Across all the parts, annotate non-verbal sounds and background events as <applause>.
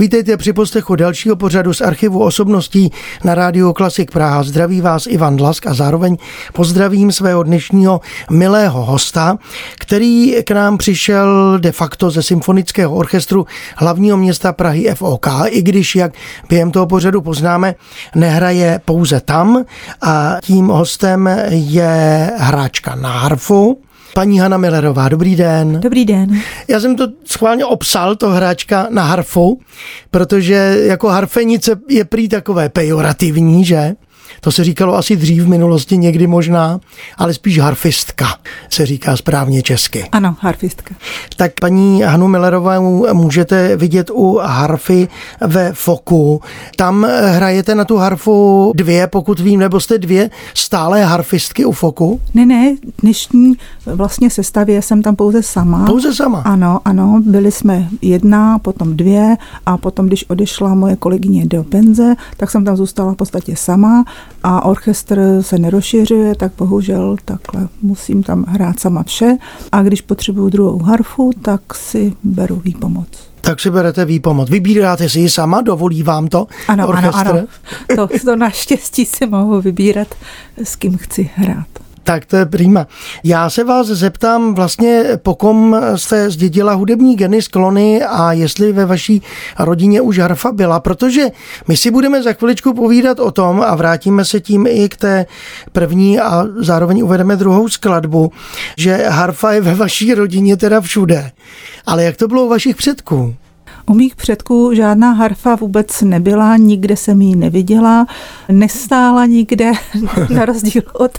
Vítejte při poslechu dalšího pořadu z archivu osobností na rádiu Klasik Praha. Zdraví vás Ivan Dlask a zároveň pozdravím svého dnešního milého hosta, který k nám přišel de facto ze symfonického orchestru hlavního města Prahy FOK, i když, jak během toho pořadu poznáme, nehraje pouze tam a tím hostem je hráčka na harfu, Paní Hanna Millerová, dobrý den. Dobrý den. Já jsem to schválně obsal, to hráčka na harfu, protože jako harfenice je prý takové pejorativní, že? To se říkalo asi dřív v minulosti, někdy možná, ale spíš harfistka se říká správně česky. Ano, harfistka. Tak paní Hanu Millerovou můžete vidět u harfy ve Foku. Tam hrajete na tu harfu dvě, pokud vím, nebo jste dvě stále harfistky u Foku? Ne, ne, dnešní vlastně sestavě jsem tam pouze sama. Pouze sama? Ano, ano, byli jsme jedna, potom dvě a potom, když odešla moje kolegyně do penze, tak jsem tam zůstala v podstatě sama a orchestr se nerozšiřuje, tak bohužel takhle musím tam hrát sama vše a když potřebuju druhou harfu, tak si beru výpomoc. Tak si berete výpomoc. Vybíráte si ji sama, dovolí vám to ano, orchestr? Ano, ano. To, to naštěstí si mohu vybírat, s kým chci hrát. Tak to je prima. Já se vás zeptám vlastně, po kom jste zdědila hudební geny, sklony a jestli ve vaší rodině už harfa byla, protože my si budeme za chviličku povídat o tom a vrátíme se tím i k té první a zároveň uvedeme druhou skladbu, že harfa je ve vaší rodině teda všude. Ale jak to bylo u vašich předků? U mých předků žádná harfa vůbec nebyla, nikde jsem ji neviděla, nestála nikde, <laughs> na rozdíl od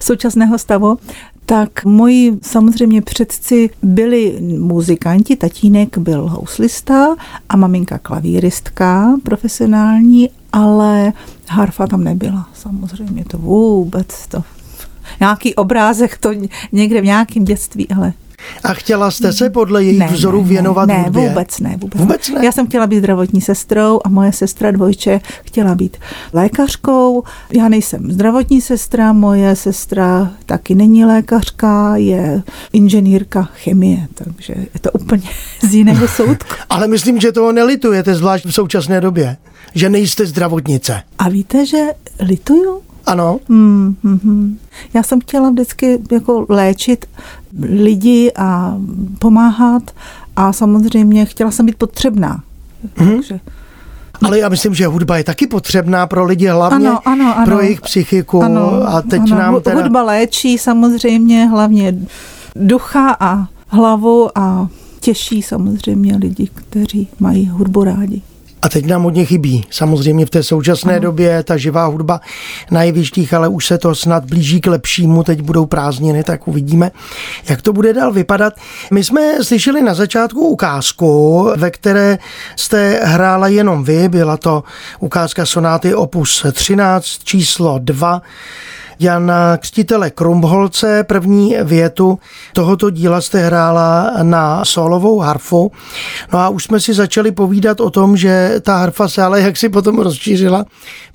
současného stavu, tak moji samozřejmě předci byli muzikanti, tatínek byl houslista a maminka klavíristka profesionální, ale harfa tam nebyla. Samozřejmě to vůbec to nějaký obrázek to někde v nějakém dětství, ale a chtěla jste se podle jejich ne, vzoru ne, věnovat ne, hudbě? vůbec ne, vůbec, vůbec ne. Já jsem chtěla být zdravotní sestrou a moje sestra dvojče chtěla být lékařkou. Já nejsem zdravotní sestra, moje sestra taky není lékařka, je inženýrka chemie, takže je to úplně z jiného soudku. <laughs> Ale myslím, že toho nelitujete, zvlášť v současné době, že nejste zdravotnice. A víte, že lituju? Ano. Hmm, hmm, hmm. Já jsem chtěla vždycky jako léčit lidi a pomáhat a samozřejmě chtěla jsem být potřebná. Hmm. Takže ale já myslím, že hudba je taky potřebná pro lidi, hlavně ano, ano, ano. pro jejich psychiku. Ano, a teď ano. nám teda... Hudba léčí samozřejmě hlavně ducha a hlavu a těší samozřejmě lidi, kteří mají hudbu rádi. A teď nám hodně chybí. Samozřejmě v té současné ano. době ta živá hudba na jevištích, ale už se to snad blíží k lepšímu. Teď budou prázdniny, tak uvidíme, jak to bude dál vypadat. My jsme slyšeli na začátku ukázku, ve které jste hrála jenom vy. Byla to ukázka sonáty opus 13, číslo 2 Jana Křtitele Krumbholce. První větu tohoto díla jste hrála na solovou harfu. No a už jsme si začali povídat o tom, že ta harfa se ale jak si potom rozšířila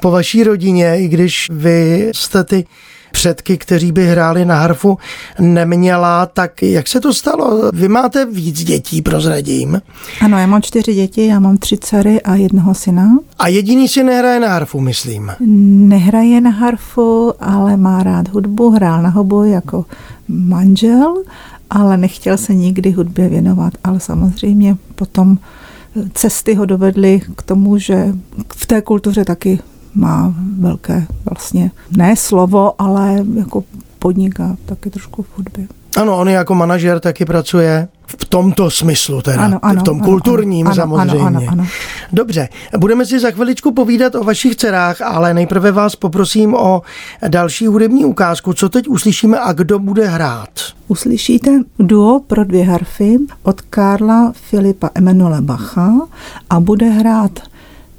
po vaší rodině, i když vy jste ty předky, kteří by hráli na harfu, neměla, tak jak se to stalo? Vy máte víc dětí, prozradím. Ano, já mám čtyři děti, já mám tři dcery a jednoho syna. A jediný si nehraje na harfu, myslím. Nehraje na harfu, ale má rád hudbu, hrál na hobu jako manžel, ale nechtěl se nikdy hudbě věnovat, ale samozřejmě potom cesty ho dovedly k tomu, že v té kultuře taky má velké vlastně ne slovo, ale jako podniká taky trošku v hudbě. Ano, on jako manažer taky pracuje v tomto smyslu, teda ano, ano, v tom ano, kulturním ano, samozřejmě. Ano, ano, ano. Dobře, budeme si za chviličku povídat o vašich dcerách, ale nejprve vás poprosím o další hudební ukázku. Co teď uslyšíme a kdo bude hrát? Uslyšíte duo pro dvě harfy od Karla Filipa Emanuela Bacha a bude hrát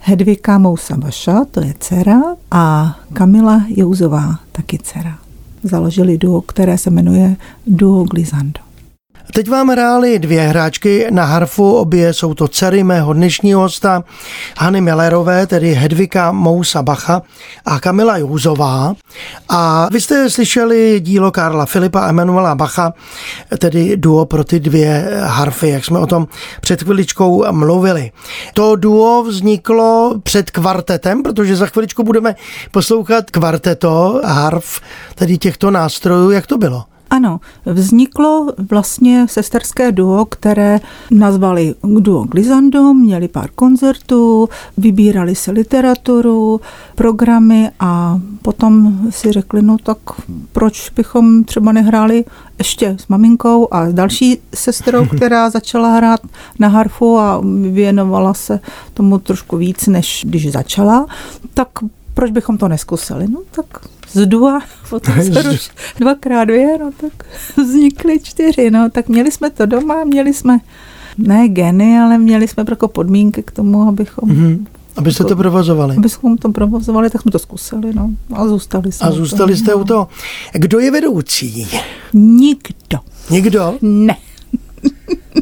Hedvika Mousabaša, to je dcera, a Kamila Jouzová, taky dcera. Založili duo, které se jmenuje Duo Glizando. Teď vám hráli dvě hráčky na harfu, obě jsou to dcery mého dnešního hosta, Hany Millerové, tedy Hedvika Mousa Bacha a Kamila Jouzová. A vy jste slyšeli dílo Karla Filipa a Emanuela Bacha, tedy duo pro ty dvě harfy, jak jsme o tom před chviličkou mluvili. To duo vzniklo před kvartetem, protože za chviličku budeme poslouchat kvarteto harf, tedy těchto nástrojů. Jak to bylo? Ano, vzniklo vlastně sesterské duo, které nazvali duo Glizandum, měli pár koncertů, vybírali si literaturu, programy a potom si řekli, no tak proč bychom třeba nehráli ještě s maminkou a s další sestrou, <laughs> která začala hrát na harfu a věnovala se tomu trošku víc, než když začala, tak proč bychom to neskusili? No tak z dua, <laughs> potom se roč, dvakrát dvě, no tak <laughs> vznikly čtyři, no tak měli jsme to doma, měli jsme ne geny, ale měli jsme jako podmínky k tomu, abychom mm-hmm. Abyste to provozovali. Abychom to provozovali, tak jsme to zkusili, no. A zůstali jsme A zůstali jste no. u toho. Kdo je vedoucí? Nikdo. Nikdo? Ne.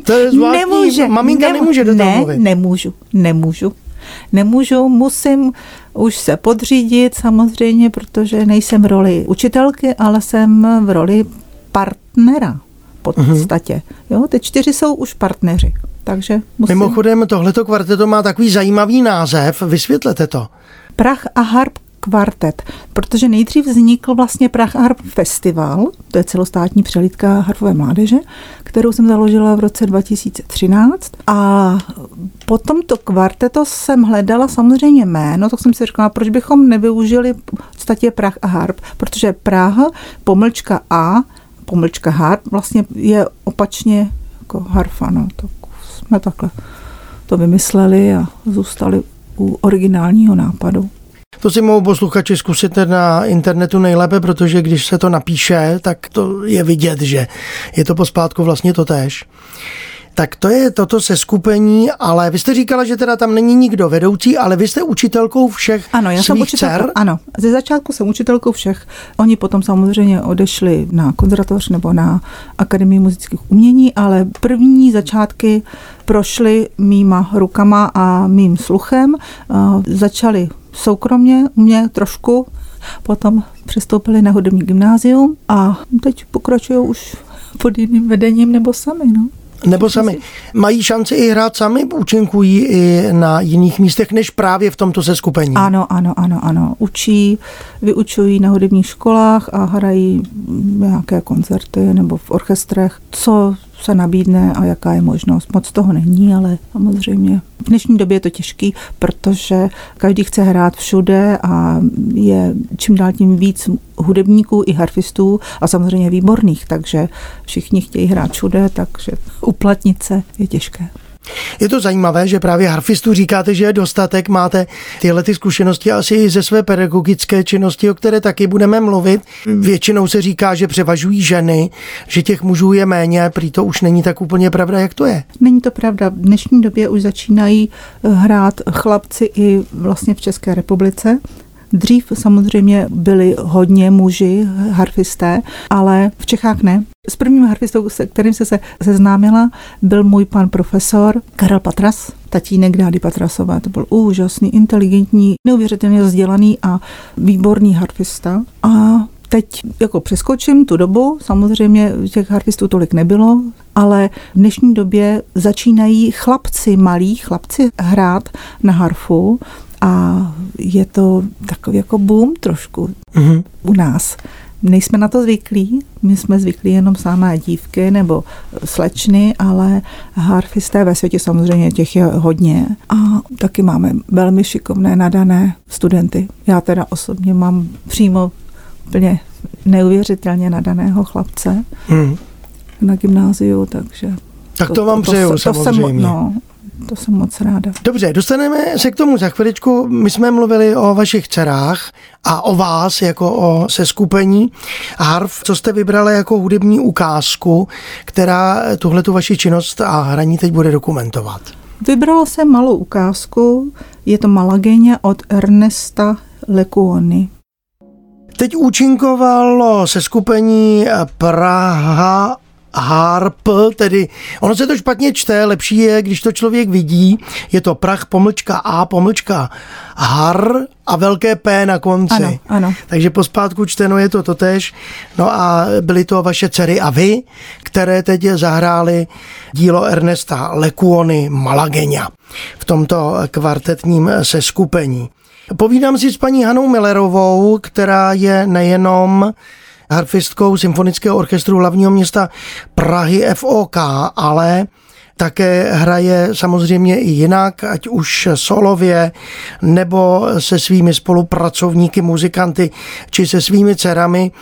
To je zvláštní. Nemůže. Maminka nemů- nemůže do toho ne, mluvit. nemůžu, nemůžu. Nemůžu, musím už se podřídit samozřejmě, protože nejsem v roli učitelky, ale jsem v roli partnera v podstatě. Jo, ty čtyři jsou už partneři, takže musím... Mimochodem, tohleto kvarteto má takový zajímavý název. Vysvětlete to. Prach a harp kvartet, protože nejdřív vznikl vlastně Prach a harp festival, to je celostátní přelídka harfové mládeže, kterou jsem založila v roce 2013 a po tomto kvarteto jsem hledala samozřejmě jméno, tak jsem si říkala, proč bychom nevyužili v podstatě Prach a harp, protože Praha, pomlčka A, pomlčka harp vlastně je opačně jako harfa, no, tak jsme takhle to vymysleli a zůstali u originálního nápadu. To si mohou posluchači zkusit na internetu nejlépe, protože když se to napíše, tak to je vidět, že je to pospátku vlastně to též. Tak to je toto seskupení, ale vy jste říkala, že teda tam není nikdo vedoucí, ale vy jste učitelkou všech Ano, já jsem svých učitelkou, dcer? ano, ze začátku jsem učitelkou všech. Oni potom samozřejmě odešli na konzervatoř nebo na Akademii muzických umění, ale první začátky prošly mýma rukama a mým sluchem. Uh, začali soukromně u mě trošku, potom přestoupili na hudební gymnázium a teď pokračují už pod jiným vedením nebo sami. No. Nebo sami. Mají šanci i hrát sami, účinkují i na jiných místech, než právě v tomto seskupení. Ano, ano, ano, ano. Učí, vyučují na hudebních školách a hrají nějaké koncerty nebo v orchestrech, co se nabídne a jaká je možnost. Moc toho není, ale samozřejmě v dnešní době je to těžký, protože každý chce hrát všude a je čím dál tím víc hudebníků i harfistů a samozřejmě výborných, takže všichni chtějí hrát všude, takže uplatnit se je těžké. Je to zajímavé, že právě harfistů říkáte, že je dostatek, máte tyhle ty zkušenosti asi i ze své pedagogické činnosti, o které taky budeme mluvit. Většinou se říká, že převažují ženy, že těch mužů je méně, prý to už není tak úplně pravda, jak to je. Není to pravda. V dnešní době už začínají hrát chlapci i vlastně v České republice. Dřív samozřejmě byli hodně muži, harfisté, ale v Čechách ne. S prvním harfistou, se kterým se, se seznámila, byl můj pan profesor Karel Patras, tatínek Dády Patrasové. To byl úžasný, inteligentní, neuvěřitelně vzdělaný a výborný harfista. A teď jako přeskočím tu dobu, samozřejmě těch harfistů tolik nebylo, ale v dnešní době začínají chlapci, malí chlapci hrát na harfu a je to takový jako boom trošku Mhm. u nás. Nejsme na to zvyklí, my jsme zvyklí jenom samé dívky nebo slečny, ale harfisté ve světě samozřejmě těch je hodně a taky máme velmi šikovné, nadané studenty. Já teda osobně mám přímo úplně neuvěřitelně nadaného chlapce Hmm. na gymnáziu, takže... Tak to vám přeju, to jsem, samozřejmě. no, to jsem moc ráda. Dobře, dostaneme se k tomu za chviličku. My jsme mluvili o vašich dcerách a o vás jako o seskupení harf, co jste vybrali jako hudební ukázku, která tuhle tu vaši činnost a hraní teď bude dokumentovat. Vybrala jsem malou ukázku, je to Malageně od Ernesta Lecuoni. Teď účinkovalo seskupení Praha harp, tedy ono se to špatně čte, lepší je, když to člověk vidí, je to prach, pomlčka A, pomlčka har a velké P na konci. Ano, ano. Takže pospátku čteno je to totež. No a byly to vaše dcery a vy, které teď zahráli dílo Ernesta Lekuony Malagenia v tomto kvartetním seskupení. Povídám si s paní Hanou Millerovou, která je nejenom harfistkou Symfonického orchestru hlavního města Prahy FOK, ale také hraje samozřejmě i jinak, ať už solově, nebo se svými spolupracovníky, muzikanty, či se svými dcerami.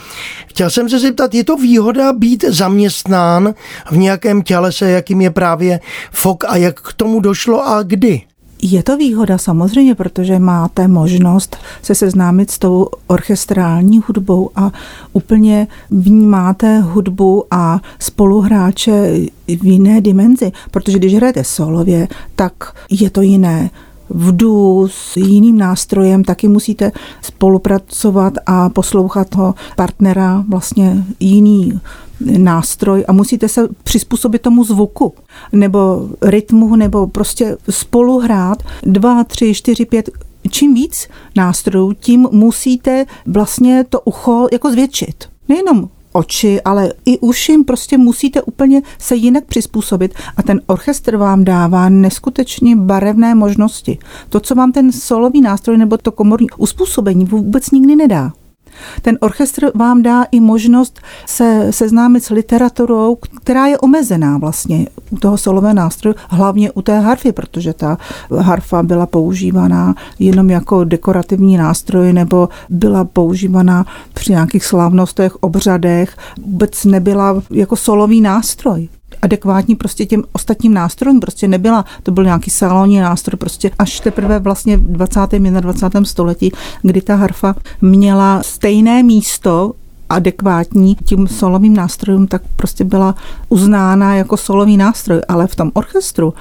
Chtěl jsem se zeptat, je to výhoda být zaměstnán v nějakém tělese, jakým je právě FOK a jak k tomu došlo a kdy? Je to výhoda? Samozřejmě, protože máte možnost se seznámit s tou orchestrální hudbou a úplně vnímáte hudbu a spoluhráče v jiné dimenzi, protože když hrajete solově, tak je to jiné. V duo s jiným nástrojem, taky musíte spolupracovat a poslouchat ho partnera, vlastně jiný nástroj a musíte se přizpůsobit tomu zvuku nebo rytmu, nebo prostě spolu hrát dva, tři, čtyři, pět čím víc nástrojů, tím musíte vlastně to ucho jako zvětšit. Nejenom oči, ale i uši prostě musíte úplně se jinak přizpůsobit a ten orchestr vám dává neskutečně barevné možnosti. To, co vám ten solový nástroj nebo to komorní uspůsobení vůbec nikdy nedá. Ten orchestr vám dá i možnost se seznámit s literaturou, která je omezená vlastně u toho solového nástroje, hlavně u té harfy, protože ta harfa byla používaná jenom jako dekorativní nástroj nebo byla používaná při nějakých slavnostech, obřadech, vůbec nebyla jako solový nástroj adekvátní prostě těm ostatním nástrojům. Prostě nebyla, to byl nějaký salonní nástroj, prostě až teprve vlastně v 20. a 21. století, kdy ta harfa měla stejné místo adekvátní tím solovým nástrojům, tak prostě byla uznána jako solový nástroj, ale v tom orchestru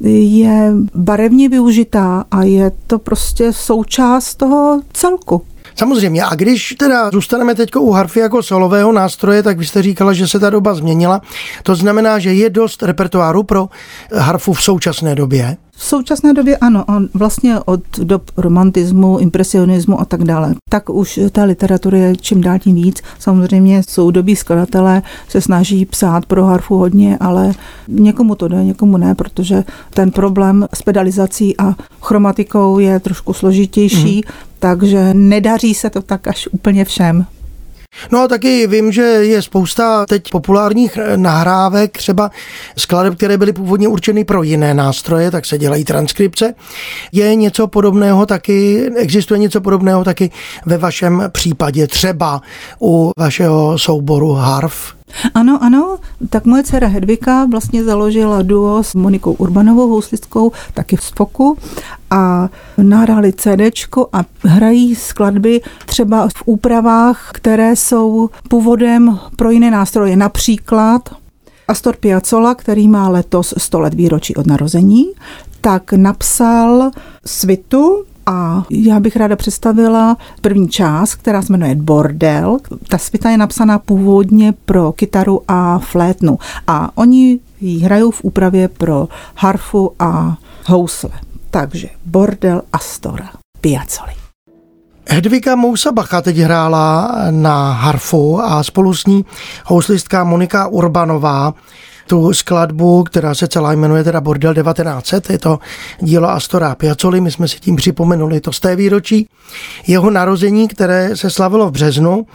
je barevně využitá a je to prostě součást toho celku. Samozřejmě. A když teda zůstaneme teď u harfy jako solového nástroje, tak vy jste říkala, že se ta doba změnila. To znamená, že je dost repertoáru pro harfu v současné době. V současné době ano, on vlastně od dob romantismu, impresionismu a tak dále. Tak už ta literatura je čím dál tím víc. Samozřejmě soudobí skladatelé se snaží psát pro harfu hodně, ale někomu to jde, někomu ne, protože ten problém s pedalizací a chromatikou je trošku složitější, mm. Takže nedaří se to tak až úplně všem. No a taky vím, že je spousta teď populárních nahrávek, třeba skladeb, které byly původně určeny pro jiné nástroje, tak se dělají transkripce. Je něco podobného taky, existuje něco podobného taky ve vašem případě, třeba u vašeho souboru harf? Ano, ano, tak moje dcera Hedvika vlastně založila duo s Monikou Urbanovou houslickou, taky v Spoku a nahráli CDčko a hrají skladby třeba v úpravách, které jsou původem pro jiné nástroje, například Astor Piazzolla, který má letos 100 let výročí od narození, tak napsal svitu a já bych ráda představila první část, která se jmenuje Bordel. Ta svita je napsaná původně pro kytaru a flétnu a oni ji hrajou v úpravě pro harfu a housle. Takže Bordel Astora Piazzoli. Hedvika Mousa Bacha teď hrála na harfu a spolu s ní houslistka Monika Urbanová tu skladbu, která se celá jmenuje teda Bordel 1900, je to dílo Astora Piazzoli, my jsme si tím připomenuli to z té výročí jeho narození, které se slavilo v březnu.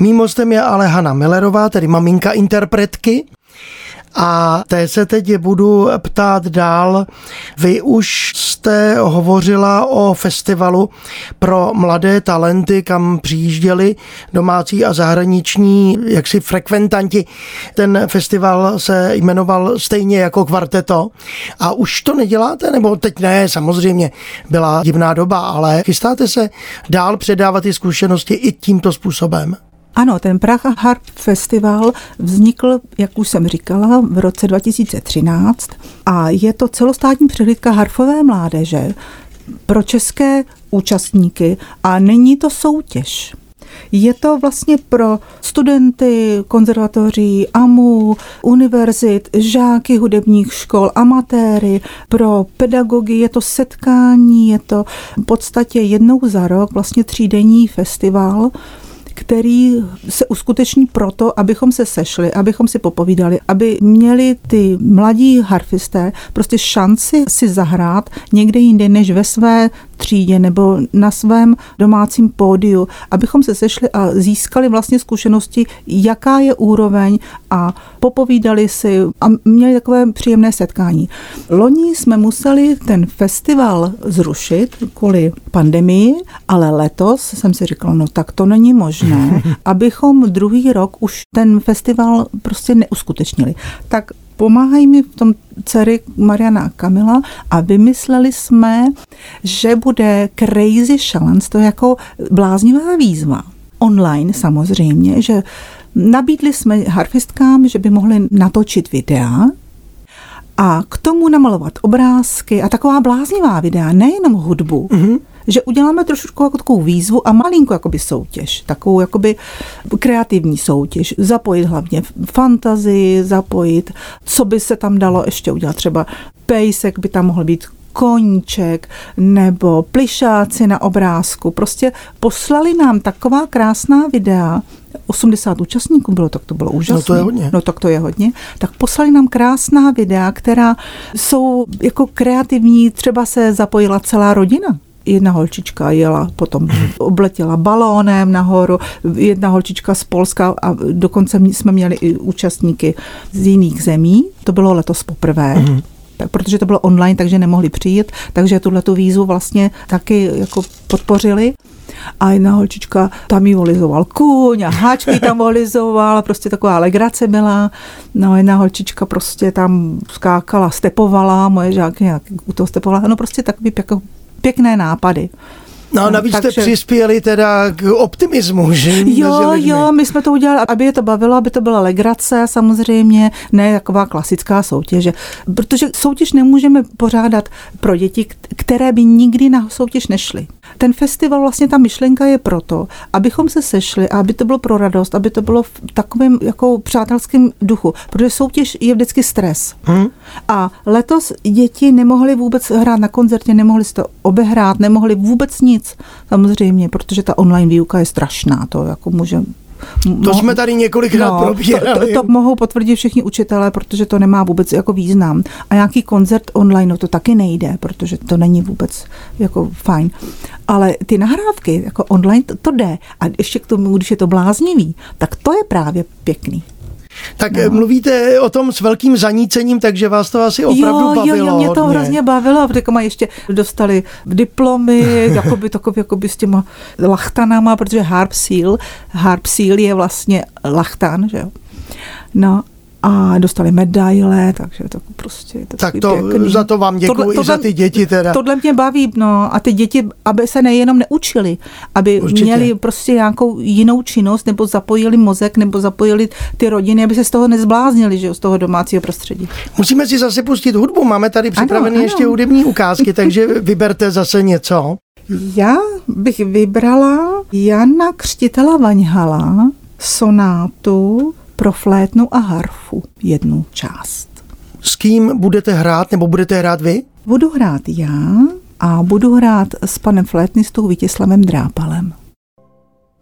Mostem je ale Hanna Millerová, tedy maminka interpretky, a té se teď budu ptát dál. Vy už jste hovořila o festivalu pro mladé talenty, kam přijížděli domácí a zahraniční jaksi frekventanti. Ten festival se jmenoval stejně jako kvarteto. A už to neděláte? Nebo teď ne, samozřejmě byla divná doba, ale chystáte se dál předávat ty zkušenosti i tímto způsobem? Ano, ten Praha Harp Festival vznikl, jak už jsem říkala, v roce 2013 a je to celostátní přehlídka harfové mládeže pro české účastníky a není to soutěž. Je to vlastně pro studenty konzervatoří, AMU, univerzit, žáky hudebních škol, amatéry, pro pedagogy je to setkání, je to v podstatě jednou za rok vlastně třídenní festival, který se uskuteční proto, abychom se sešli, abychom si popovídali, aby měli ty mladí harfisté prostě šanci si zahrát někde jinde než ve své třídě nebo na svém domácím pódiu, abychom se sešli a získali vlastně zkušenosti, jaká je úroveň a popovídali si a měli takové příjemné setkání. Loni jsme museli ten festival zrušit kvůli pandemii, ale letos jsem si říkala, no tak to není možné, <laughs> abychom druhý rok už ten festival prostě neuskutečnili. Tak pomáhají mi v tom dcery Mariana a Kamila a vymysleli jsme, že bude Crazy Challenge, to je jako bláznivá výzva. Online samozřejmě, že nabídli jsme harfistkám, že by mohli natočit videa, a k tomu namalovat obrázky a taková bláznivá videa, nejenom hudbu, mm-hmm že uděláme trošku jako takovou výzvu a malinko jakoby soutěž, takovou jakoby kreativní soutěž, zapojit hlavně fantazii, zapojit, co by se tam dalo ještě udělat, třeba pejsek by tam mohl být koníček nebo plišáci na obrázku. Prostě poslali nám taková krásná videa, 80 účastníků bylo, tak to bylo úžasné. No to je hodně. No tak to je hodně. Tak poslali nám krásná videa, která jsou jako kreativní, třeba se zapojila celá rodina jedna holčička jela, potom obletěla balónem nahoru, jedna holčička z Polska a dokonce jsme měli i účastníky z jiných zemí. To bylo letos poprvé. Mm-hmm tak, protože to bylo online, takže nemohli přijít, takže tuhle tu výzvu vlastně taky jako podpořili. A jedna holčička tam jí volizoval kůň a háčky tam volizoval, prostě taková legrace byla. No jedna holčička prostě tam skákala, stepovala, moje žáky nějak u toho stepovala, no prostě takový jako pěkné nápady. No a navíc Takže... jste přispěli teda k optimismu, že? Jo, jo, my jsme to udělali, aby je to bavilo, aby to byla legrace samozřejmě, ne taková klasická soutěž. Protože soutěž nemůžeme pořádat pro děti, které by nikdy na soutěž nešly. Ten festival, vlastně ta myšlenka je proto, abychom se sešli a aby to bylo pro radost, aby to bylo v takovém jako přátelském duchu, protože soutěž je vždycky stres. Hmm. A letos děti nemohly vůbec hrát na koncertě, nemohly si to obehrát, nemohly vůbec nic, samozřejmě, protože ta online výuka je strašná, to jako může to jsme tady několikrát no, probírali. To, to, to mohou potvrdit všichni učitelé, protože to nemá vůbec jako význam. A nějaký koncert online, no to taky nejde, protože to není vůbec jako fajn. Ale ty nahrávky jako online, to, to jde. A ještě k tomu, když je to bláznivý, tak to je právě pěkný. Tak no. mluvíte o tom s velkým zanícením, takže vás to asi opravdu jo, bavilo. Jo, jo, mě to hodně. hrozně bavilo, protože má ještě dostali diplomy, <laughs> jakoby, takový, jakoby s těma lachtanama, protože harp seal, harp seal je vlastně lachtan, že jo. No a dostali medaile, takže to prostě je to Tak to pěkný. za to vám děkuji i za ty děti teda. Tohle mě baví, no a ty děti, aby se nejenom neučili, aby Určitě. měli prostě nějakou jinou činnost, nebo zapojili mozek, nebo zapojili ty rodiny, aby se z toho nezbláznili, že z toho domácího prostředí. Musíme si zase pustit hudbu, máme tady připravené ještě hudební ukázky, takže <laughs> vyberte zase něco. Já bych vybrala Jana Křtitela Vaňhala, sonátu pro flétnu a harfu jednu část. S kým budete hrát nebo budete hrát vy? Budu hrát já a budu hrát s panem flétnistou Vítězslavem Drápalem.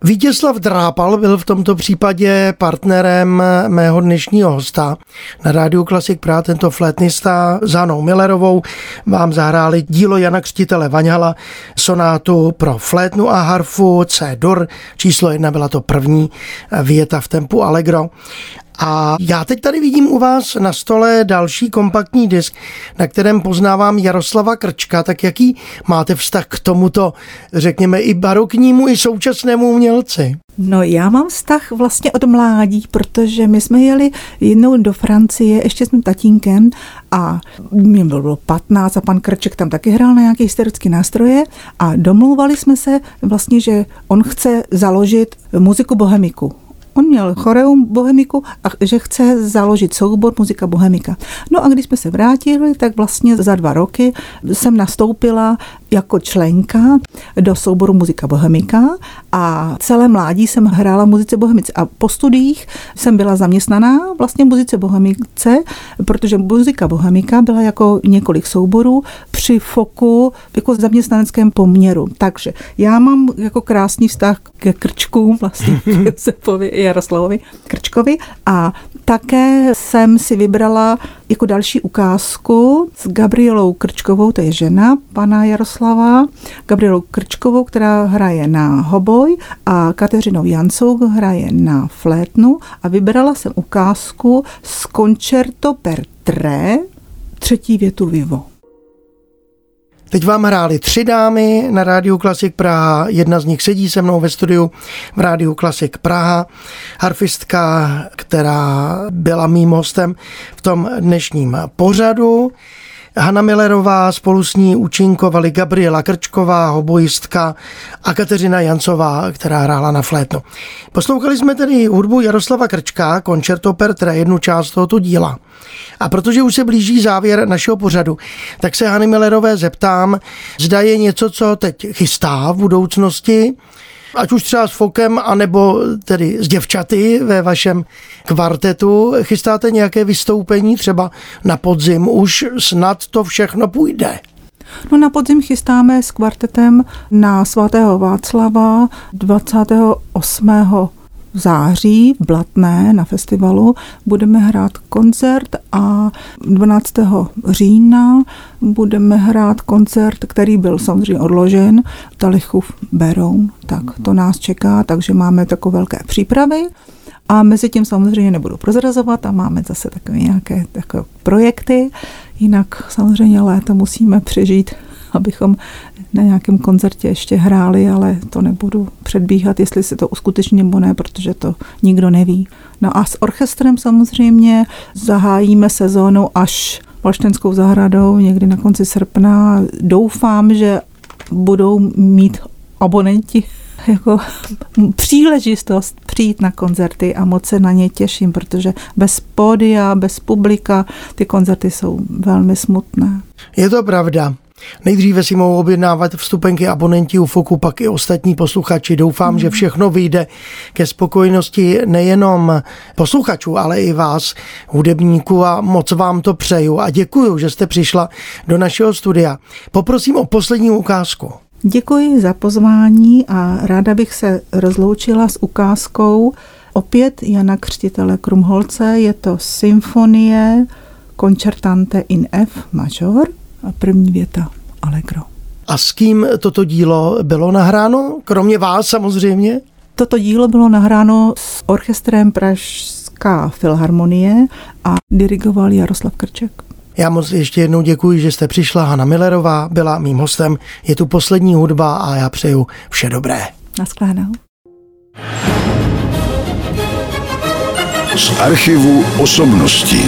Vítězslav Drápal byl v tomto případě partnerem mého dnešního hosta. Na rádiu Klasik Praha tento flétnista s Hanou Millerovou vám zahráli dílo Jana Křtitele Vaňhala, sonátu pro flétnu a harfu C-dur. Číslo jedna byla to první věta v tempu Allegro. A já teď tady vidím u vás na stole další kompaktní disk, na kterém poznávám Jaroslava Krčka. Tak jaký máte vztah k tomuto, řekněme, i baroknímu, i současnému umělci? No já mám vztah vlastně od mládí, protože my jsme jeli jednou do Francie, ještě s mým tatínkem a mě bylo 15 a pan Krček tam taky hrál na nějaké historické nástroje a domlouvali jsme se vlastně, že on chce založit muziku bohemiku On měl choreum bohemiku a že chce založit soubor muzika bohemika. No a když jsme se vrátili, tak vlastně za dva roky jsem nastoupila jako členka do souboru Muzika Bohemika a celé mládí jsem hrála muzice Bohemice a po studiích jsem byla zaměstnaná vlastně muzice Bohemice, protože muzika Bohemika byla jako několik souborů při foku jako zaměstnaneckém poměru. Takže já mám jako krásný vztah ke krčkům vlastně <laughs> Jaroslavovi Krčkovi a také jsem si vybrala jako další ukázku s Gabrielou Krčkovou, to je žena pana Jaroslava, Gabrielou Krčkovou, která hraje na hoboj a Kateřinou Jancou hraje na flétnu a vybrala jsem ukázku z Concerto per tre, třetí větu Vivo. Teď vám hráli tři dámy na Rádiu Klasik Praha. Jedna z nich sedí se mnou ve studiu v Rádiu Klasik Praha. Harfistka, která byla mým hostem v tom dnešním pořadu. Hanna Millerová, spolu s ní účinkovali Gabriela Krčková, hobojistka a Kateřina Jancová, která hrála na flétnu. Poslouchali jsme tedy hudbu Jaroslava Krčka, Concerto per tre, jednu část tohoto díla. A protože už se blíží závěr našeho pořadu, tak se Hany Millerové zeptám, zda je něco, co teď chystá v budoucnosti, ať už třeba s Fokem, anebo tedy s děvčaty ve vašem kvartetu. Chystáte nějaké vystoupení třeba na podzim? Už snad to všechno půjde. No na podzim chystáme s kvartetem na svatého Václava 28 září v Blatné na festivalu budeme hrát koncert a 12. října budeme hrát koncert, který byl samozřejmě odložen, Talichův Beroun, tak to nás čeká, takže máme takové velké přípravy. A mezi tím samozřejmě nebudu prozrazovat a máme zase takové nějaké takové projekty. Jinak samozřejmě léto musíme přežít, <laughs> abychom na nějakém koncertě ještě hráli, ale to nebudu předbíhat, jestli se to uskuteční nebo ne, protože to nikdo neví. No a s orchestrem samozřejmě zahájíme sezónu až Valštenskou zahradou někdy na konci srpna. Doufám, že budou mít abonenti <laughs> jako příležitost přijít na koncerty a moc se na ně těším, protože bez pódia, bez publika ty koncerty jsou velmi smutné. Je to pravda. Nejdříve si mohou objednávat vstupenky abonenti u Foku, pak i ostatní posluchači. Doufám, mm. že všechno vyjde ke spokojenosti nejenom posluchačů, ale i vás, hudebníků a moc vám to přeju a děkuji, že jste přišla do našeho studia. Poprosím o poslední ukázku. Děkuji za pozvání a ráda bych se rozloučila s ukázkou opět Jana Křtitele Krumholce. Je to symfonie Concertante in F major a první věta Allegro. A s kým toto dílo bylo nahráno? Kromě vás samozřejmě? Toto dílo bylo nahráno s orchestrem Pražská filharmonie a dirigoval Jaroslav Krček. Já moc ještě jednou děkuji, že jste přišla. Hanna Millerová byla mým hostem. Je tu poslední hudba a já přeju vše dobré. Naschledanou. Z archivu osobností.